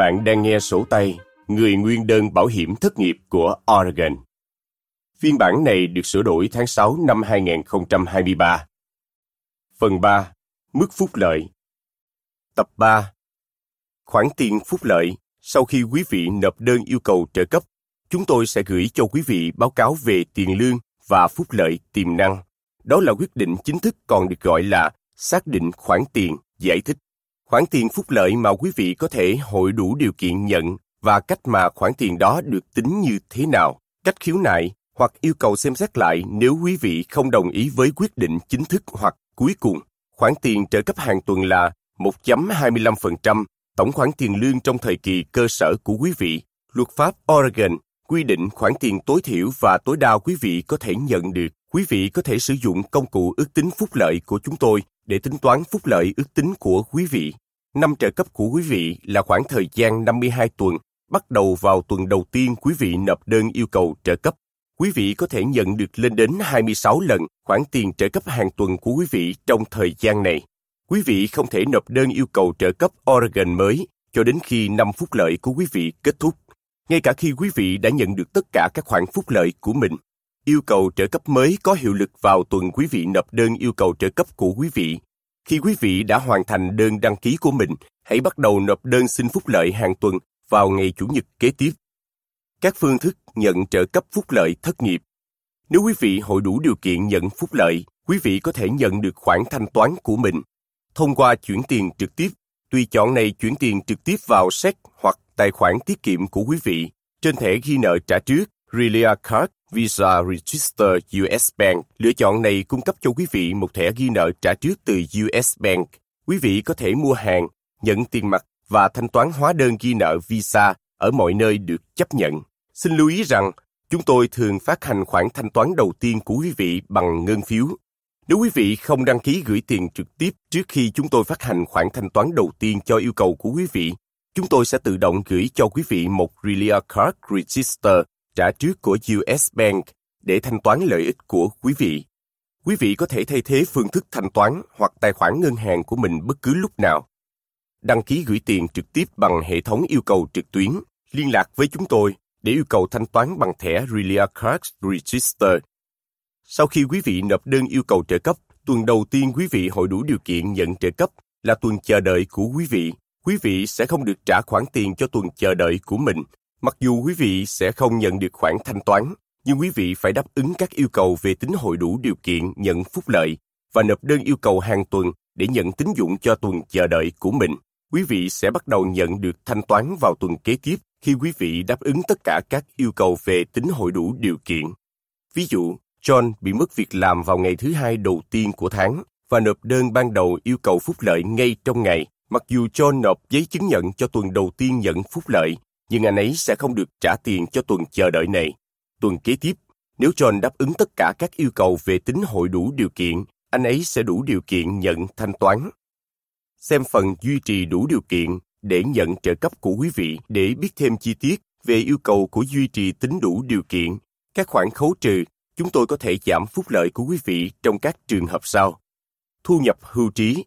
Bạn đang nghe sổ tay Người nguyên đơn bảo hiểm thất nghiệp của Oregon. Phiên bản này được sửa đổi tháng 6 năm 2023. Phần 3. Mức phúc lợi Tập 3 Khoản tiền phúc lợi sau khi quý vị nộp đơn yêu cầu trợ cấp, chúng tôi sẽ gửi cho quý vị báo cáo về tiền lương và phúc lợi tiềm năng. Đó là quyết định chính thức còn được gọi là xác định khoản tiền giải thích. Khoản tiền phúc lợi mà quý vị có thể hội đủ điều kiện nhận và cách mà khoản tiền đó được tính như thế nào, cách khiếu nại hoặc yêu cầu xem xét lại nếu quý vị không đồng ý với quyết định chính thức hoặc cuối cùng. Khoản tiền trợ cấp hàng tuần là 1.25% tổng khoản tiền lương trong thời kỳ cơ sở của quý vị. Luật pháp Oregon quy định khoản tiền tối thiểu và tối đa quý vị có thể nhận được. Quý vị có thể sử dụng công cụ ước tính phúc lợi của chúng tôi để tính toán phúc lợi ước tính của quý vị. Năm trợ cấp của quý vị là khoảng thời gian 52 tuần, bắt đầu vào tuần đầu tiên quý vị nộp đơn yêu cầu trợ cấp. Quý vị có thể nhận được lên đến 26 lần khoản tiền trợ cấp hàng tuần của quý vị trong thời gian này. Quý vị không thể nộp đơn yêu cầu trợ cấp Oregon mới cho đến khi năm phúc lợi của quý vị kết thúc, ngay cả khi quý vị đã nhận được tất cả các khoản phúc lợi của mình. Yêu cầu trợ cấp mới có hiệu lực vào tuần quý vị nộp đơn yêu cầu trợ cấp của quý vị. Khi quý vị đã hoàn thành đơn đăng ký của mình, hãy bắt đầu nộp đơn xin phúc lợi hàng tuần vào ngày Chủ nhật kế tiếp. Các phương thức nhận trợ cấp phúc lợi thất nghiệp. Nếu quý vị hội đủ điều kiện nhận phúc lợi, quý vị có thể nhận được khoản thanh toán của mình thông qua chuyển tiền trực tiếp. Tùy chọn này chuyển tiền trực tiếp vào séc hoặc tài khoản tiết kiệm của quý vị. Trên thẻ ghi nợ trả trước, Relia Card, Visa Register US Bank. Lựa chọn này cung cấp cho quý vị một thẻ ghi nợ trả trước từ US Bank. Quý vị có thể mua hàng, nhận tiền mặt và thanh toán hóa đơn ghi nợ Visa ở mọi nơi được chấp nhận. Xin lưu ý rằng, chúng tôi thường phát hành khoản thanh toán đầu tiên của quý vị bằng ngân phiếu nếu quý vị không đăng ký gửi tiền trực tiếp trước khi chúng tôi phát hành khoản thanh toán đầu tiên cho yêu cầu của quý vị, chúng tôi sẽ tự động gửi cho quý vị một Relia Card Register trả trước của US Bank để thanh toán lợi ích của quý vị. Quý vị có thể thay thế phương thức thanh toán hoặc tài khoản ngân hàng của mình bất cứ lúc nào. Đăng ký gửi tiền trực tiếp bằng hệ thống yêu cầu trực tuyến, liên lạc với chúng tôi để yêu cầu thanh toán bằng thẻ Relia Card Register sau khi quý vị nộp đơn yêu cầu trợ cấp, tuần đầu tiên quý vị hội đủ điều kiện nhận trợ cấp là tuần chờ đợi của quý vị. Quý vị sẽ không được trả khoản tiền cho tuần chờ đợi của mình. Mặc dù quý vị sẽ không nhận được khoản thanh toán, nhưng quý vị phải đáp ứng các yêu cầu về tính hội đủ điều kiện nhận phúc lợi và nộp đơn yêu cầu hàng tuần để nhận tín dụng cho tuần chờ đợi của mình. Quý vị sẽ bắt đầu nhận được thanh toán vào tuần kế tiếp khi quý vị đáp ứng tất cả các yêu cầu về tính hội đủ điều kiện. Ví dụ, John bị mất việc làm vào ngày thứ hai đầu tiên của tháng và nộp đơn ban đầu yêu cầu phúc lợi ngay trong ngày. Mặc dù John nộp giấy chứng nhận cho tuần đầu tiên nhận phúc lợi, nhưng anh ấy sẽ không được trả tiền cho tuần chờ đợi này. Tuần kế tiếp, nếu John đáp ứng tất cả các yêu cầu về tính hội đủ điều kiện, anh ấy sẽ đủ điều kiện nhận thanh toán. Xem phần duy trì đủ điều kiện để nhận trợ cấp của quý vị để biết thêm chi tiết về yêu cầu của duy trì tính đủ điều kiện, các khoản khấu trừ chúng tôi có thể giảm phúc lợi của quý vị trong các trường hợp sau. Thu nhập hưu trí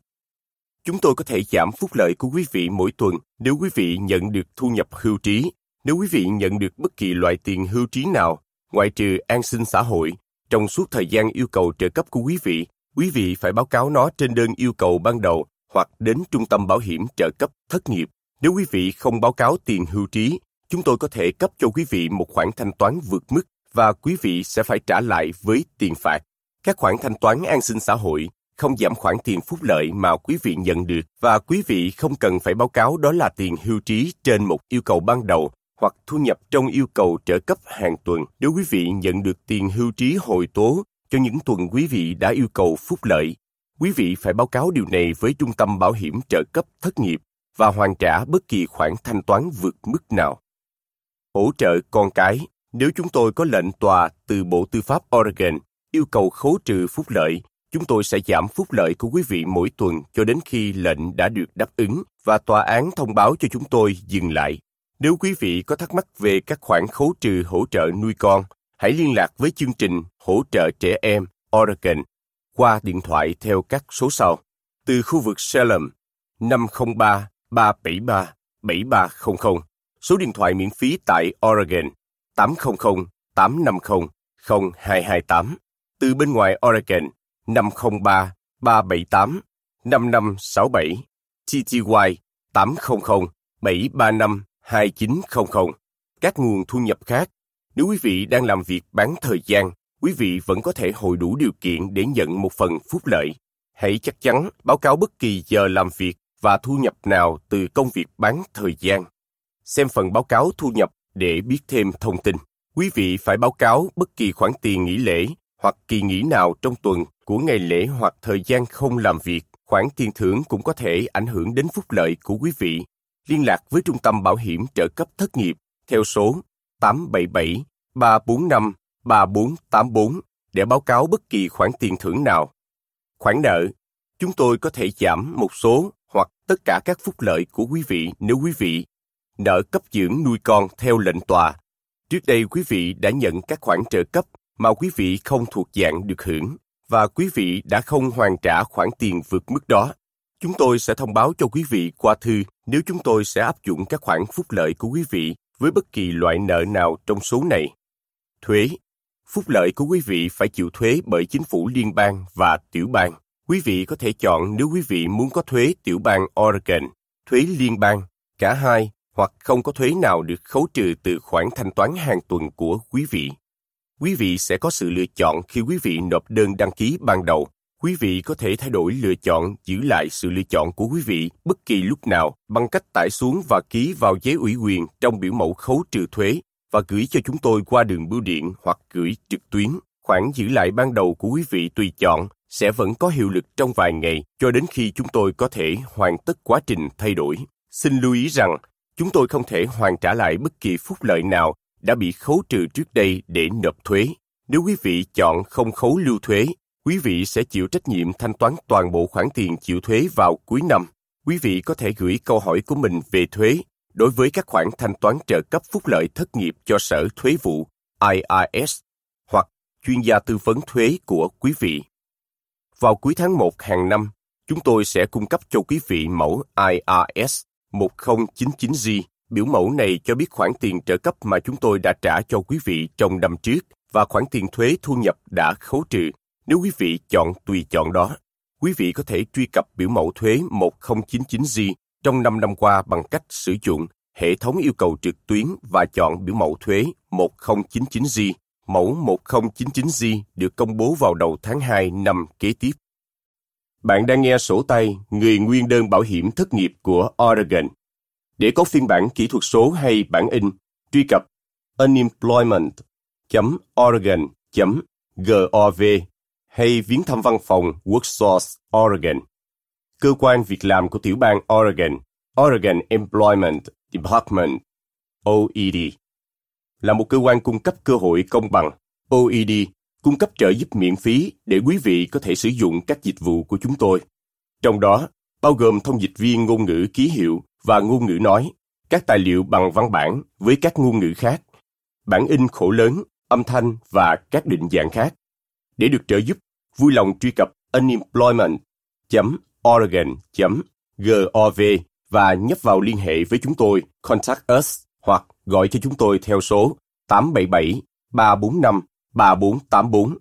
Chúng tôi có thể giảm phúc lợi của quý vị mỗi tuần nếu quý vị nhận được thu nhập hưu trí. Nếu quý vị nhận được bất kỳ loại tiền hưu trí nào, ngoại trừ an sinh xã hội, trong suốt thời gian yêu cầu trợ cấp của quý vị, quý vị phải báo cáo nó trên đơn yêu cầu ban đầu hoặc đến trung tâm bảo hiểm trợ cấp thất nghiệp. Nếu quý vị không báo cáo tiền hưu trí, chúng tôi có thể cấp cho quý vị một khoản thanh toán vượt mức và quý vị sẽ phải trả lại với tiền phạt. Các khoản thanh toán an sinh xã hội không giảm khoản tiền phúc lợi mà quý vị nhận được và quý vị không cần phải báo cáo đó là tiền hưu trí trên một yêu cầu ban đầu hoặc thu nhập trong yêu cầu trợ cấp hàng tuần nếu quý vị nhận được tiền hưu trí hồi tố cho những tuần quý vị đã yêu cầu phúc lợi. Quý vị phải báo cáo điều này với trung tâm bảo hiểm trợ cấp thất nghiệp và hoàn trả bất kỳ khoản thanh toán vượt mức nào. Hỗ trợ con cái nếu chúng tôi có lệnh tòa từ Bộ Tư pháp Oregon yêu cầu khấu trừ phúc lợi, chúng tôi sẽ giảm phúc lợi của quý vị mỗi tuần cho đến khi lệnh đã được đáp ứng và tòa án thông báo cho chúng tôi dừng lại. Nếu quý vị có thắc mắc về các khoản khấu trừ hỗ trợ nuôi con, hãy liên lạc với chương trình hỗ trợ trẻ em Oregon qua điện thoại theo các số sau. Từ khu vực Salem 503 373 7300, số điện thoại miễn phí tại Oregon 800 850 0228, từ bên ngoài Oregon 503 378 5567, TTY 800 735 2900. Các nguồn thu nhập khác. Nếu quý vị đang làm việc bán thời gian, quý vị vẫn có thể hội đủ điều kiện để nhận một phần phúc lợi. Hãy chắc chắn báo cáo bất kỳ giờ làm việc và thu nhập nào từ công việc bán thời gian. Xem phần báo cáo thu nhập để biết thêm thông tin. Quý vị phải báo cáo bất kỳ khoản tiền nghỉ lễ hoặc kỳ nghỉ nào trong tuần của ngày lễ hoặc thời gian không làm việc. Khoản tiền thưởng cũng có thể ảnh hưởng đến phúc lợi của quý vị. Liên lạc với Trung tâm Bảo hiểm trợ cấp thất nghiệp theo số 877 345 3484 để báo cáo bất kỳ khoản tiền thưởng nào. Khoản nợ, chúng tôi có thể giảm một số hoặc tất cả các phúc lợi của quý vị nếu quý vị nợ cấp dưỡng nuôi con theo lệnh tòa. Trước đây quý vị đã nhận các khoản trợ cấp mà quý vị không thuộc dạng được hưởng và quý vị đã không hoàn trả khoản tiền vượt mức đó. Chúng tôi sẽ thông báo cho quý vị qua thư nếu chúng tôi sẽ áp dụng các khoản phúc lợi của quý vị với bất kỳ loại nợ nào trong số này. Thuế Phúc lợi của quý vị phải chịu thuế bởi chính phủ liên bang và tiểu bang. Quý vị có thể chọn nếu quý vị muốn có thuế tiểu bang Oregon, thuế liên bang, cả hai hoặc không có thuế nào được khấu trừ từ khoản thanh toán hàng tuần của quý vị. Quý vị sẽ có sự lựa chọn khi quý vị nộp đơn đăng ký ban đầu. Quý vị có thể thay đổi lựa chọn giữ lại sự lựa chọn của quý vị bất kỳ lúc nào bằng cách tải xuống và ký vào giấy ủy quyền trong biểu mẫu khấu trừ thuế và gửi cho chúng tôi qua đường bưu điện hoặc gửi trực tuyến. Khoản giữ lại ban đầu của quý vị tùy chọn sẽ vẫn có hiệu lực trong vài ngày cho đến khi chúng tôi có thể hoàn tất quá trình thay đổi. Xin lưu ý rằng, chúng tôi không thể hoàn trả lại bất kỳ phúc lợi nào đã bị khấu trừ trước đây để nộp thuế. Nếu quý vị chọn không khấu lưu thuế, quý vị sẽ chịu trách nhiệm thanh toán toàn bộ khoản tiền chịu thuế vào cuối năm. Quý vị có thể gửi câu hỏi của mình về thuế đối với các khoản thanh toán trợ cấp phúc lợi thất nghiệp cho Sở Thuế vụ IRS hoặc chuyên gia tư vấn thuế của quý vị. Vào cuối tháng 1 hàng năm, chúng tôi sẽ cung cấp cho quý vị mẫu IRS 1099G. Biểu mẫu này cho biết khoản tiền trợ cấp mà chúng tôi đã trả cho quý vị trong năm trước và khoản tiền thuế thu nhập đã khấu trừ. Nếu quý vị chọn tùy chọn đó, quý vị có thể truy cập biểu mẫu thuế 1099G trong 5 năm qua bằng cách sử dụng hệ thống yêu cầu trực tuyến và chọn biểu mẫu thuế 1099G. Mẫu 1099G được công bố vào đầu tháng 2 năm kế tiếp. Bạn đang nghe sổ tay người nguyên đơn bảo hiểm thất nghiệp của Oregon. Để có phiên bản kỹ thuật số hay bản in, truy cập unemployment.oregon.gov hay viếng thăm văn phòng WorkSource Oregon cơ quan việc làm của tiểu bang Oregon, Oregon Employment Department, OED, là một cơ quan cung cấp cơ hội công bằng. OED cung cấp trợ giúp miễn phí để quý vị có thể sử dụng các dịch vụ của chúng tôi. Trong đó, bao gồm thông dịch viên ngôn ngữ ký hiệu và ngôn ngữ nói, các tài liệu bằng văn bản với các ngôn ngữ khác, bản in khổ lớn, âm thanh và các định dạng khác. Để được trợ giúp, vui lòng truy cập unemployment oregon.gov và nhấp vào liên hệ với chúng tôi Contact Us hoặc gọi cho chúng tôi theo số 877 345 3484.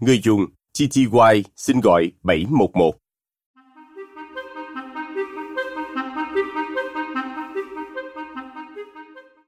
Người dùng TTY xin gọi 711.